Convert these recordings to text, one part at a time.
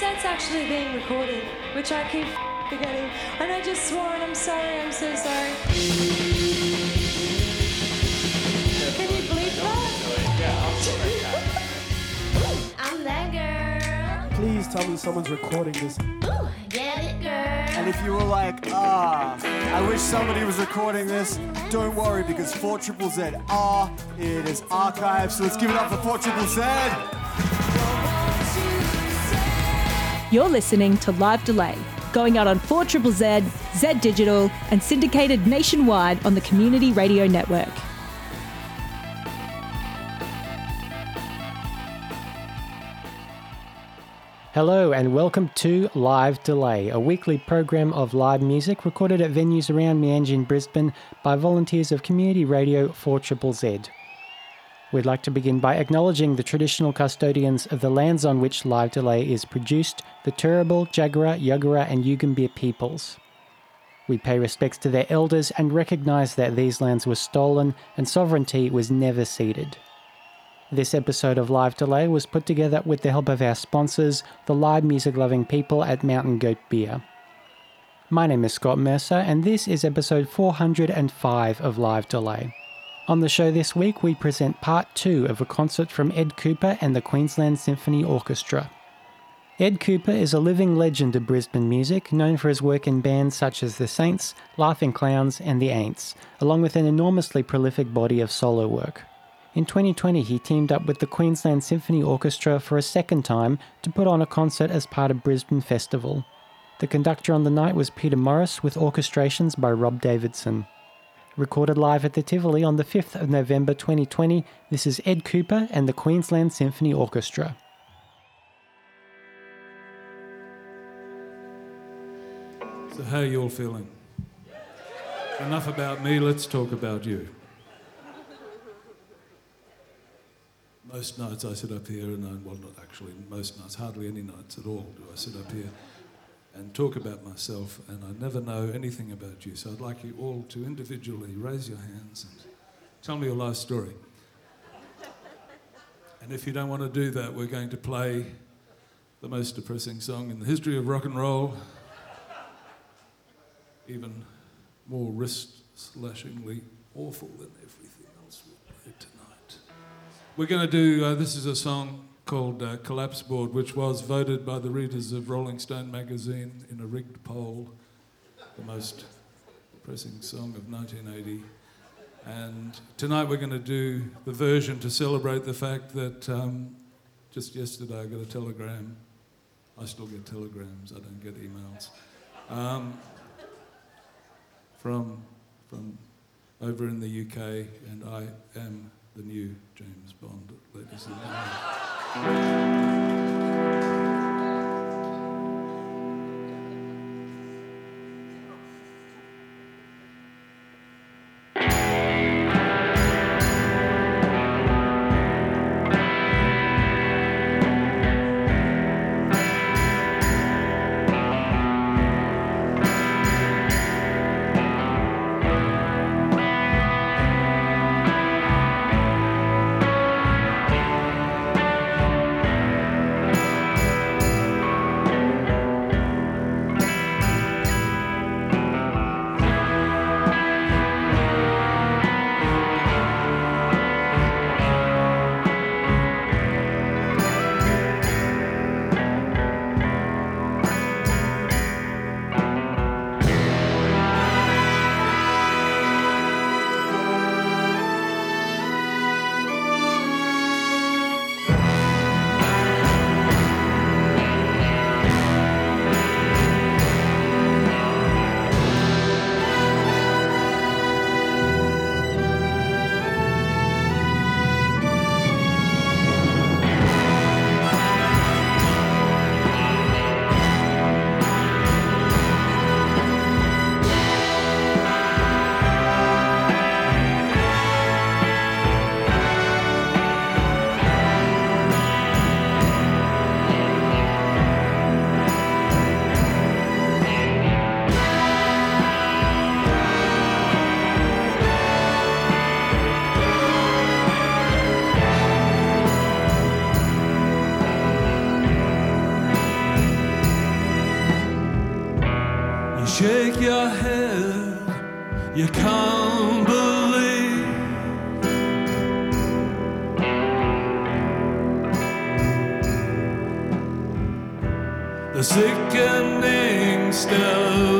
set's actually being recorded, which I keep forgetting. And I just swore and I'm sorry, I'm so sorry. Can you believe that? I'm that girl. Please tell me someone's recording this. Ooh, get it, girl. And if you were like, ah, I wish somebody was recording this, don't worry because 4 Triple Z are, it is archived. So let's give it up for 4 Triple Z. You're listening to Live Delay, going out on 4 Triple Z, Z Digital, and syndicated nationwide on the Community Radio Network. Hello and welcome to Live Delay, a weekly program of live music recorded at venues around Meanjin in Brisbane by volunteers of Community Radio 4 Triple Z. We'd like to begin by acknowledging the traditional custodians of the lands on which Live Delay is produced, the Turrbal, Jagera, Yugara, and Yugambeh peoples. We pay respects to their elders and recognise that these lands were stolen and sovereignty was never ceded. This episode of Live Delay was put together with the help of our sponsors, the live music loving people at Mountain Goat Beer. My name is Scott Mercer, and this is episode 405 of Live Delay. On the show this week, we present part two of a concert from Ed Kuepper and the Queensland Symphony Orchestra. Ed Kuepper is a living legend of Brisbane music, known for his work in bands such as The Saints, Laughing Clowns, and The Aints, along with an enormously prolific body of solo work. In 2020, he teamed up with the Queensland Symphony Orchestra for a second time to put on a concert as part of Brisbane Festival. The conductor on the night was Peter Morris with orchestrations by Rob Davidson. Recorded live at the Tivoli on the 5th of November 2020, this is Ed Kuepper and the Queensland Symphony Orchestra. So, how are you all feeling? Enough about me, let's talk about you. Most nights I sit up here, and I, well, not actually most nights, hardly any nights at all do I sit up here and talk about myself, and I never know anything about you. So I'd like you all to individually raise your hands and tell me your life story. And if you don't want to do that, we're going to play the most depressing song in the history of rock and roll, even more wrist slashingly awful than everything else we'll play tonight. We're going to do uh, this is a song called uh, Collapse Board, which was voted by the readers of Rolling Stone magazine in a rigged poll the most depressing song of 1980. And tonight we're going to do the version to celebrate the fact that um, just yesterday I got a telegram. I still get telegrams, I don't get emails. Um, from, from over in the UK, and I am the new James Bond, ladies and gentlemen. The sickening stability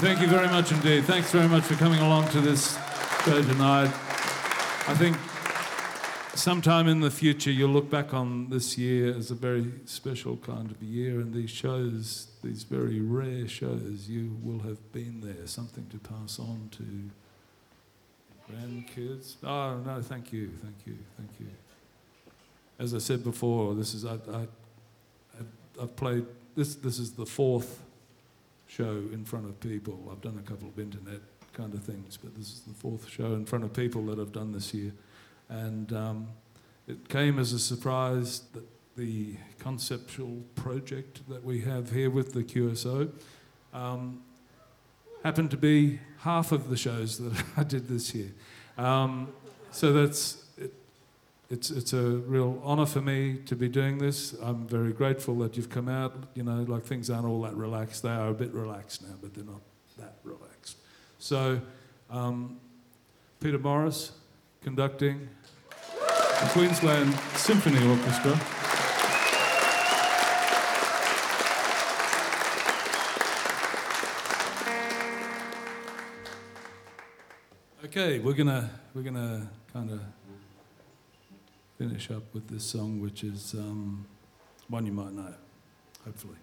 Thank you. Very much indeed. Thanks very much for coming along to this show tonight. I think sometime in the future you'll look back on this year as a very special kind of year, and these shows, these very rare shows, you will have been there, something to pass on to grandkids. Oh, no, thank you, thank you, thank you. As I said before, this is, I, I, I've- played, this, this is the fourth show in front of people. I've done a couple of internet kind of things, but this is the fourth show in front of people that I've done this year. And um, it came as a surprise that the conceptual project that we have here with the QSO um, happened to be half of the shows that I did this year. Um, so that's it's it's a real honour for me to be doing this. I'm very grateful that you've come out. You know, like things aren't all that relaxed. They are a bit relaxed now, but they're not that relaxed. So, um, Peter Morris conducting the Queensland Symphony Orchestra. Okay, we're gonna we're gonna kind of finish up with this song, which is um, one you might know, hopefully.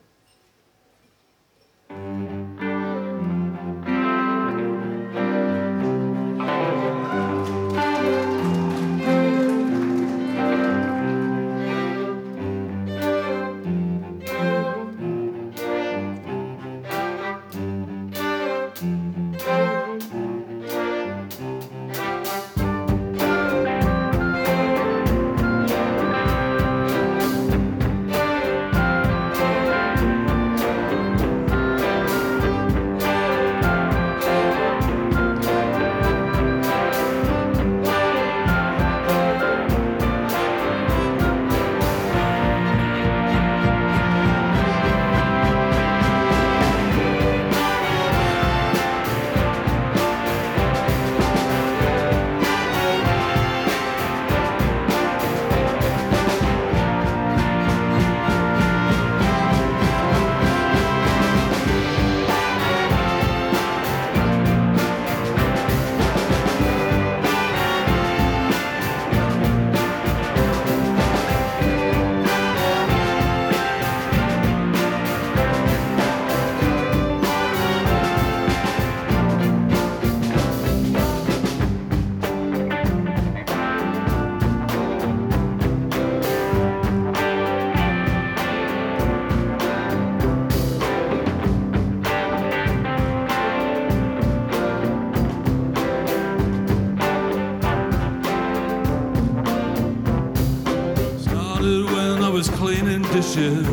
Cleaning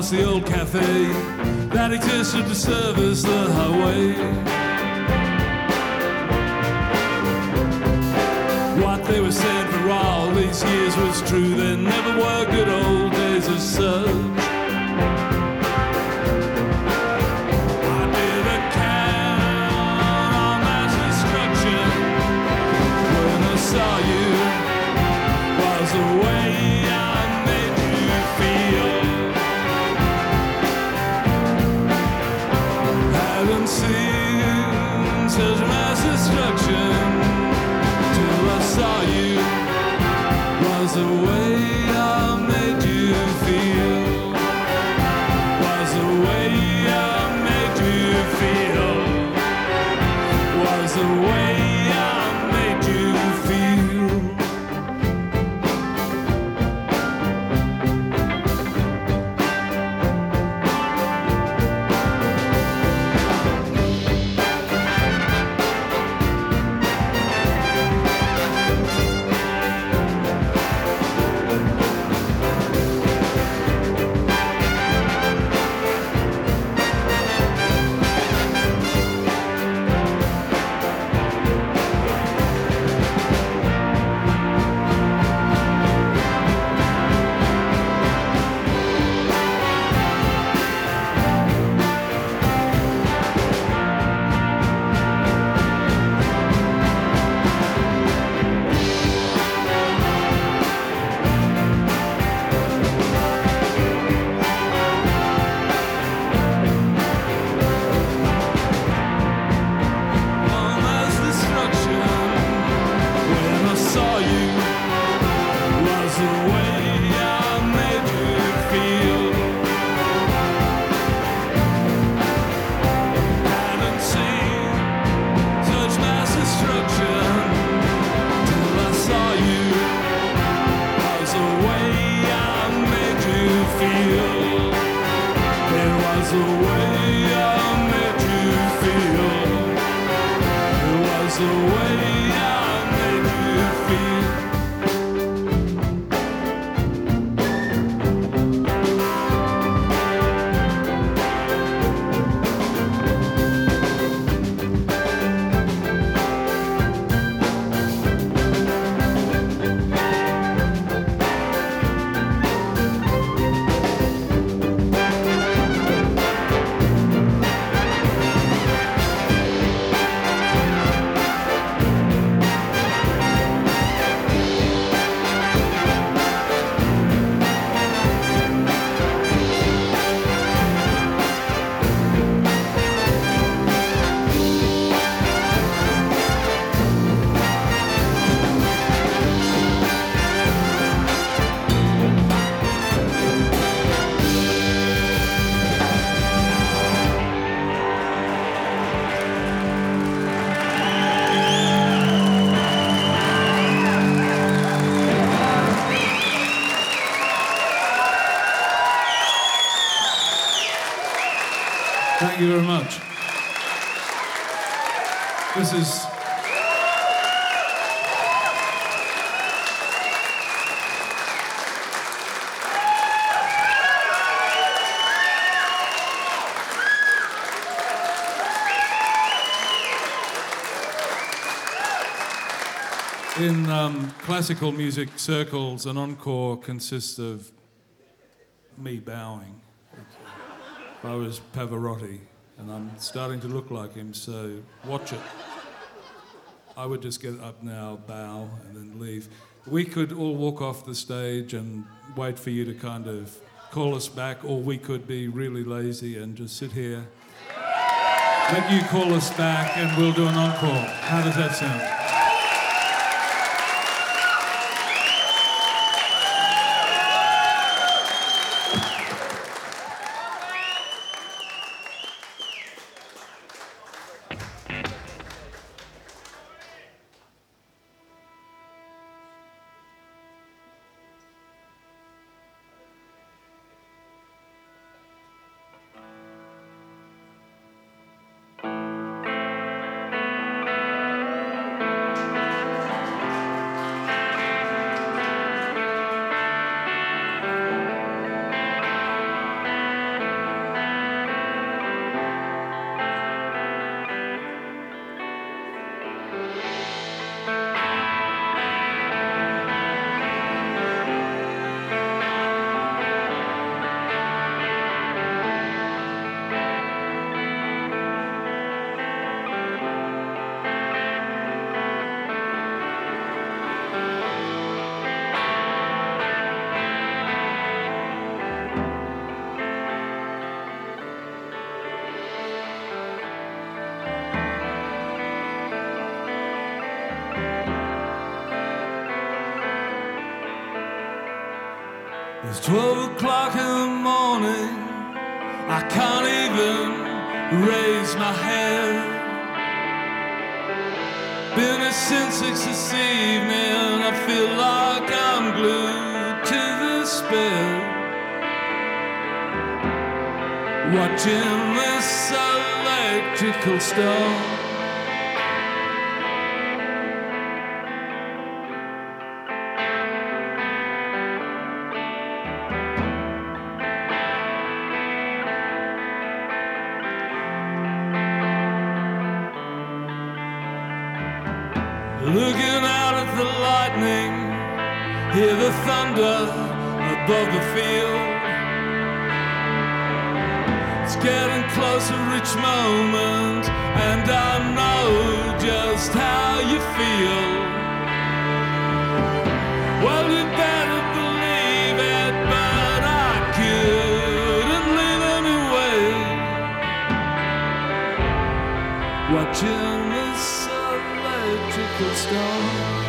past the old cafe that existed to service the highway. What they were saying for all these years was true. There never were good old days as such. Is. In um, classical music circles, an encore consists of me bowing. I was Pavarotti, and I'm starting to look like him, so watch it. I would just get up now, bow, and then leave. We could all walk off the stage and wait for you to kind of call us back, or we could be really lazy and just sit here. Let you call us back, and we'll do an encore. How does that sound? Raise my head. Been here since this evening. I feel like I'm glued to this bed. Watching this electrical storm. Electrical storm.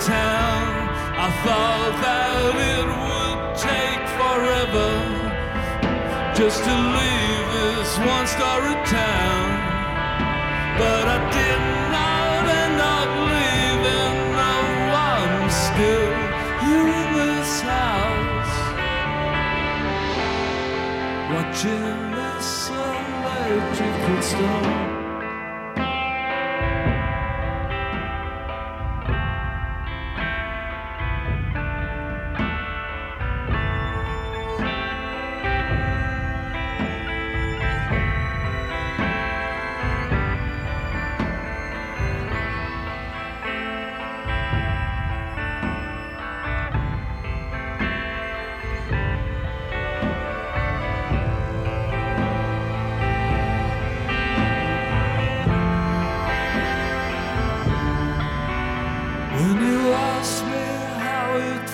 Town. I thought that it would take forever just to leave this one story town. But I did not end up leaving. No, I'm still here in this house watching this electrical storm.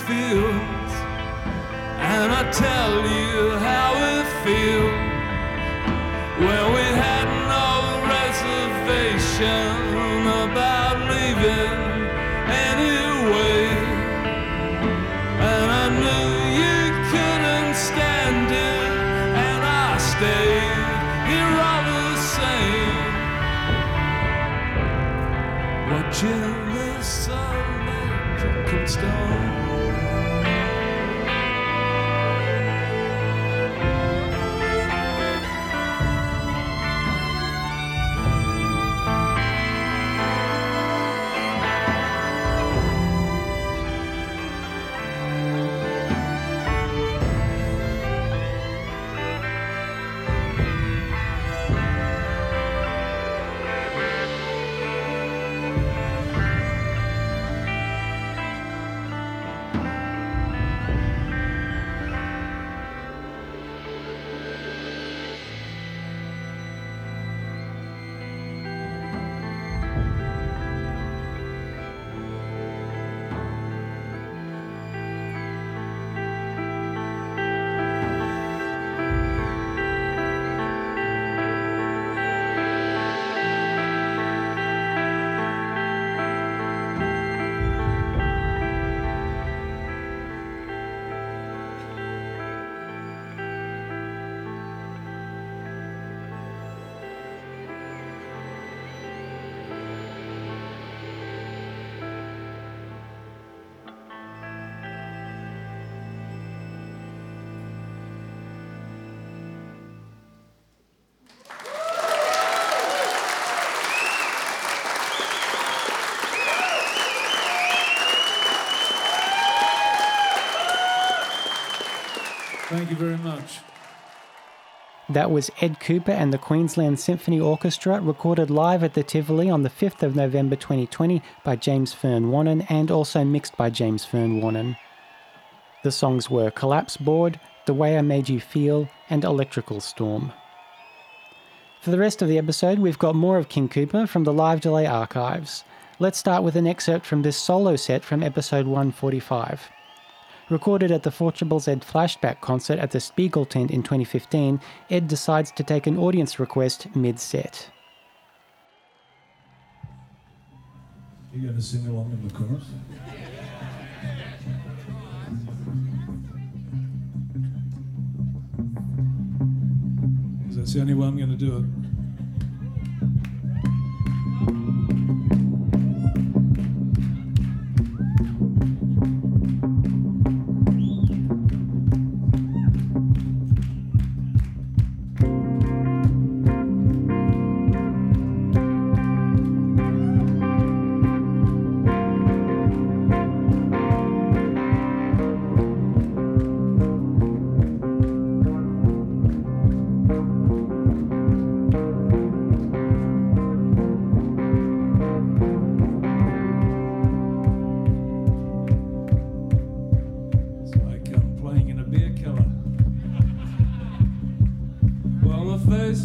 fields, and I tell you. You very much. That was Ed Kuepper and the Queensland Symphony Orchestra, recorded live at the Tivoli on the 5th of November 2020 by James Fern Wannon and also mixed by James Fern Wannon. The songs were Collapse Board, The Way I Made You Feel, and Electrical Storm. For the rest of the episode, we've got more of King Kuepper from the Live Delay archives. Let's start with an excerpt from this solo set from episode 145. Recorded at the 4 Z flashback concert at the Spiegel tent in 2015, Ed decides to take an audience request mid set. You to sing along in the chorus? That's the only way I'm to do it.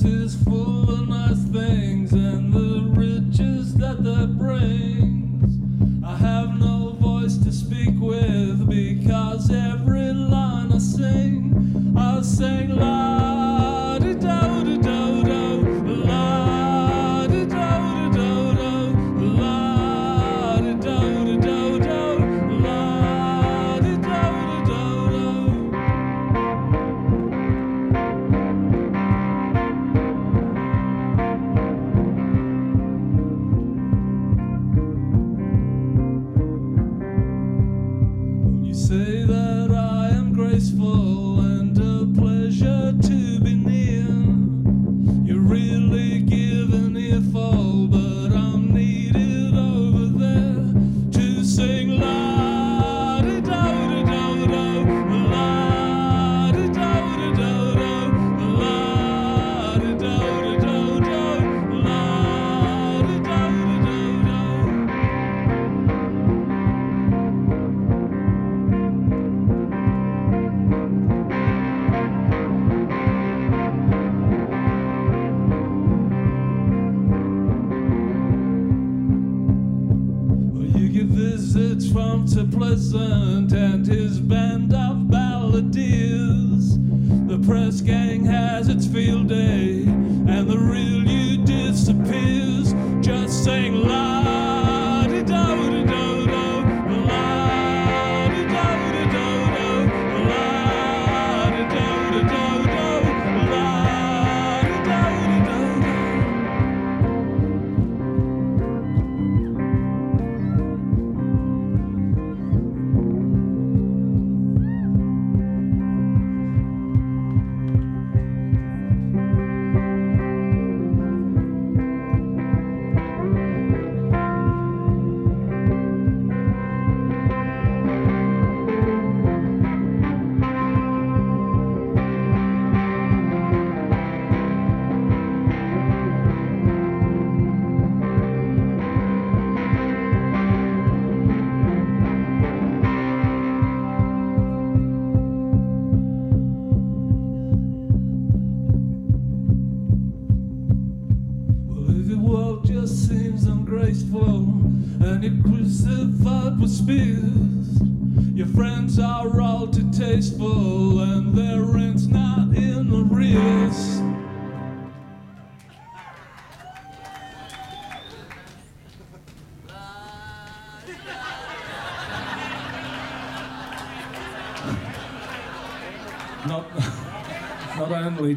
Is full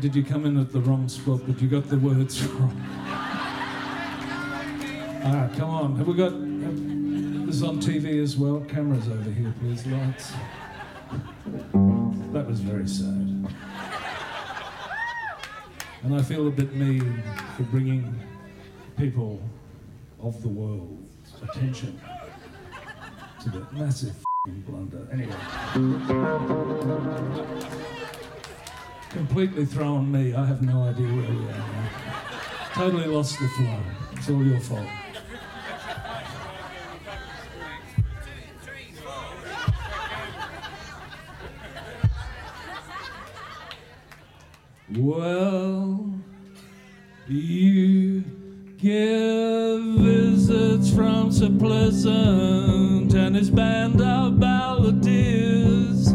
did you come in at the wrong spot, but you got the words wrong. Right, come on. Have we got have, this is on TV as well? Cameras over here, please. Lights. That was very sad. And I feel a bit mean for bringing people of the world attention to that massive blunder. Anyway. Completely thrown me. I have no idea where we are now. Totally lost the flow. It's all your fault. Well, you give visits from so pleasant and his band of balladeers.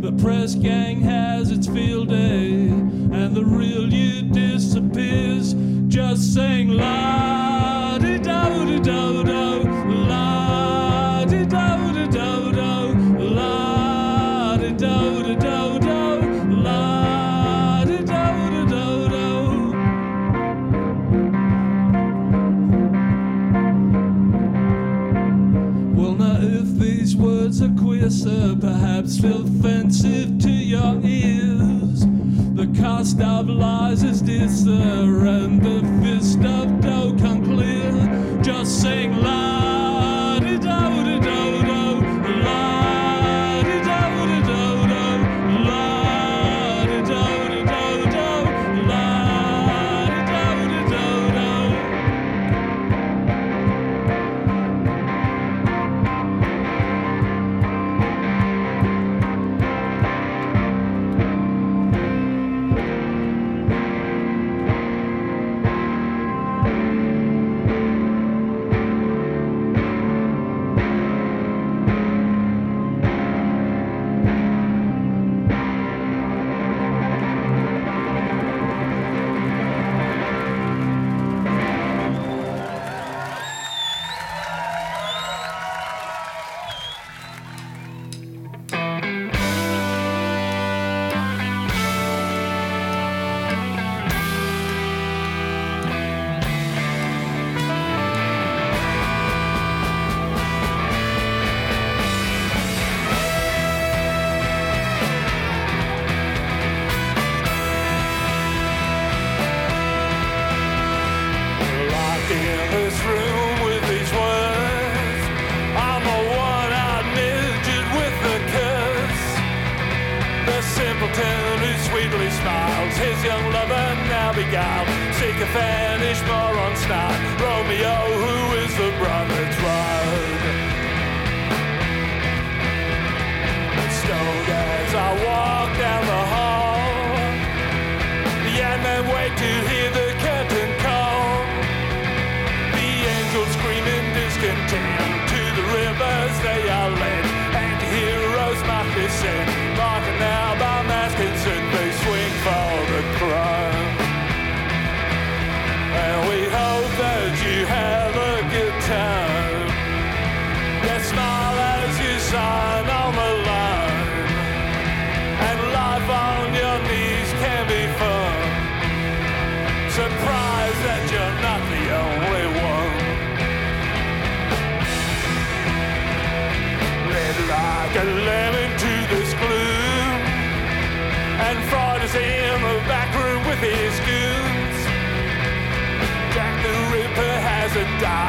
The press gang has its field the real you disappears. Just saying la di do di do do, la di do di do do, la di do di do do, la di do di do do. Well, now, if these words are queer, sir, perhaps feel offensive to your ears. Cost of lies is sir, and the fist of dough come clear. Just sing la a lemon to this gloom. And fraud is in the back room with his goons. Jack the Ripper has a dime.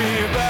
Be back.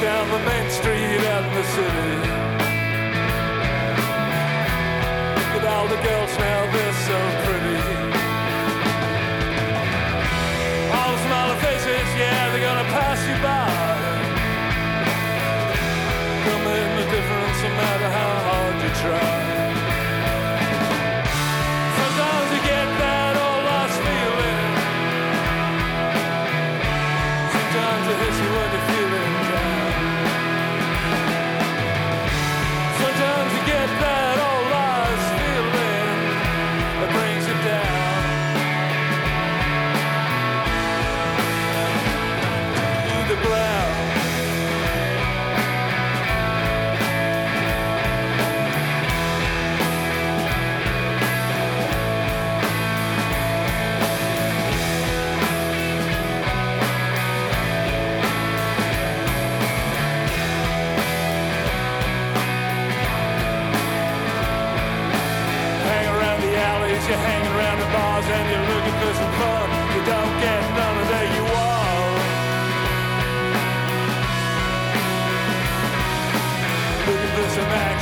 down the main street out in the city. But all the girls now, they're so pretty. All the smiler faces, yeah, they're gonna pass you by. Come in a difference, no matter how.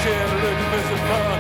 here looking for some fun.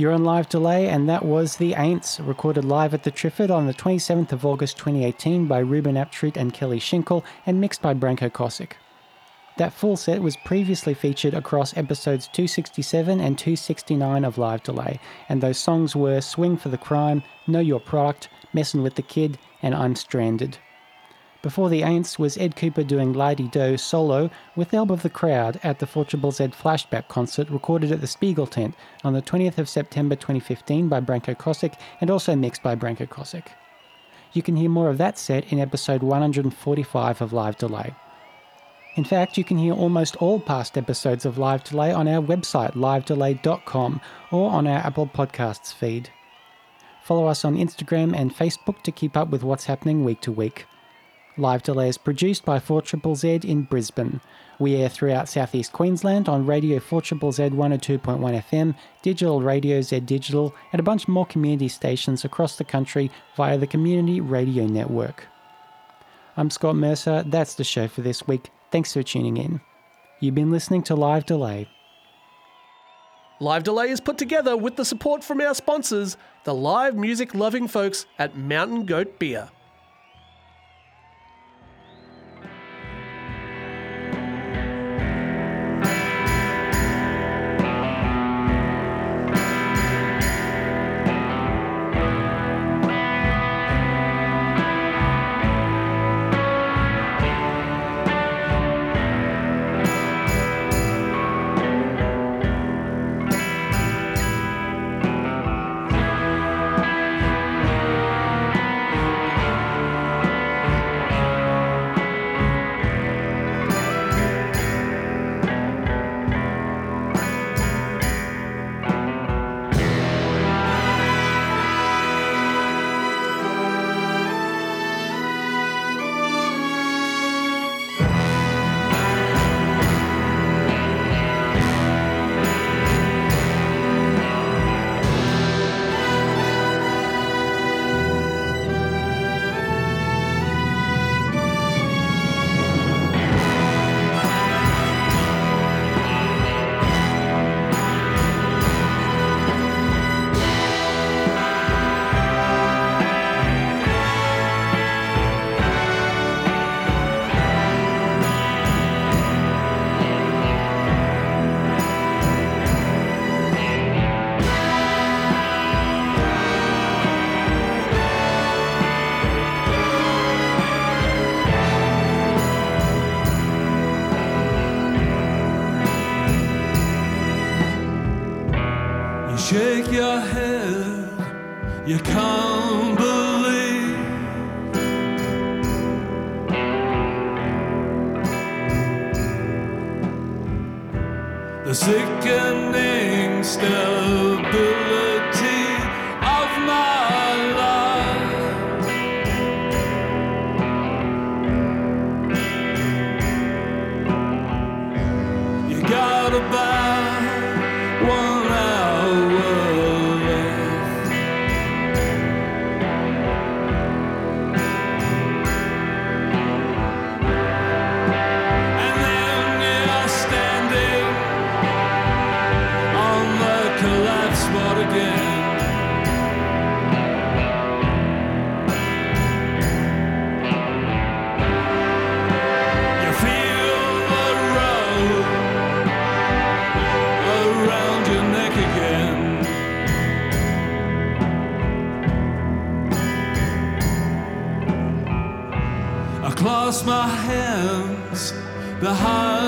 You're on live delay, and that was The Aints, recorded live at the Triffid on the 27th of August 2018 by Ruben Aptreat and Kelly Schinkel, and mixed by Branko Kosick. That full set was previously featured across episodes 267 and 269 of Live Delay, and those songs were Swing for the Crime, Know Your Product, Messin' with the Kid, and I'm Stranded. Before the Aints was Ed Kuepper doing Lady Do solo with help of the crowd at the 4 Z Flashback concert recorded at the Spiegeltent on the 20th of September 2015 by Branko Kosick and also mixed by Branko Kosick. You can hear more of that set in episode 145 of Live Delay. In fact, you can hear almost all past episodes of Live Delay on our website, livedelay.com, or on our Apple Podcasts feed. Follow us on Instagram and Facebook to keep up with what's happening week to week. Live Delay is produced by 4ZZZ in Brisbane. We air throughout southeast Queensland on Radio 4ZZZ 102.1 FM, Digital Radio Z Digital, and a bunch more community stations across the country via the Community Radio Network. I'm Scott Mercer. That's the show for this week. Thanks for tuning in. You've been listening to Live Delay. Live Delay is put together with the support from our sponsors, the live music loving folks at Mountain Goat Beer. My hands behind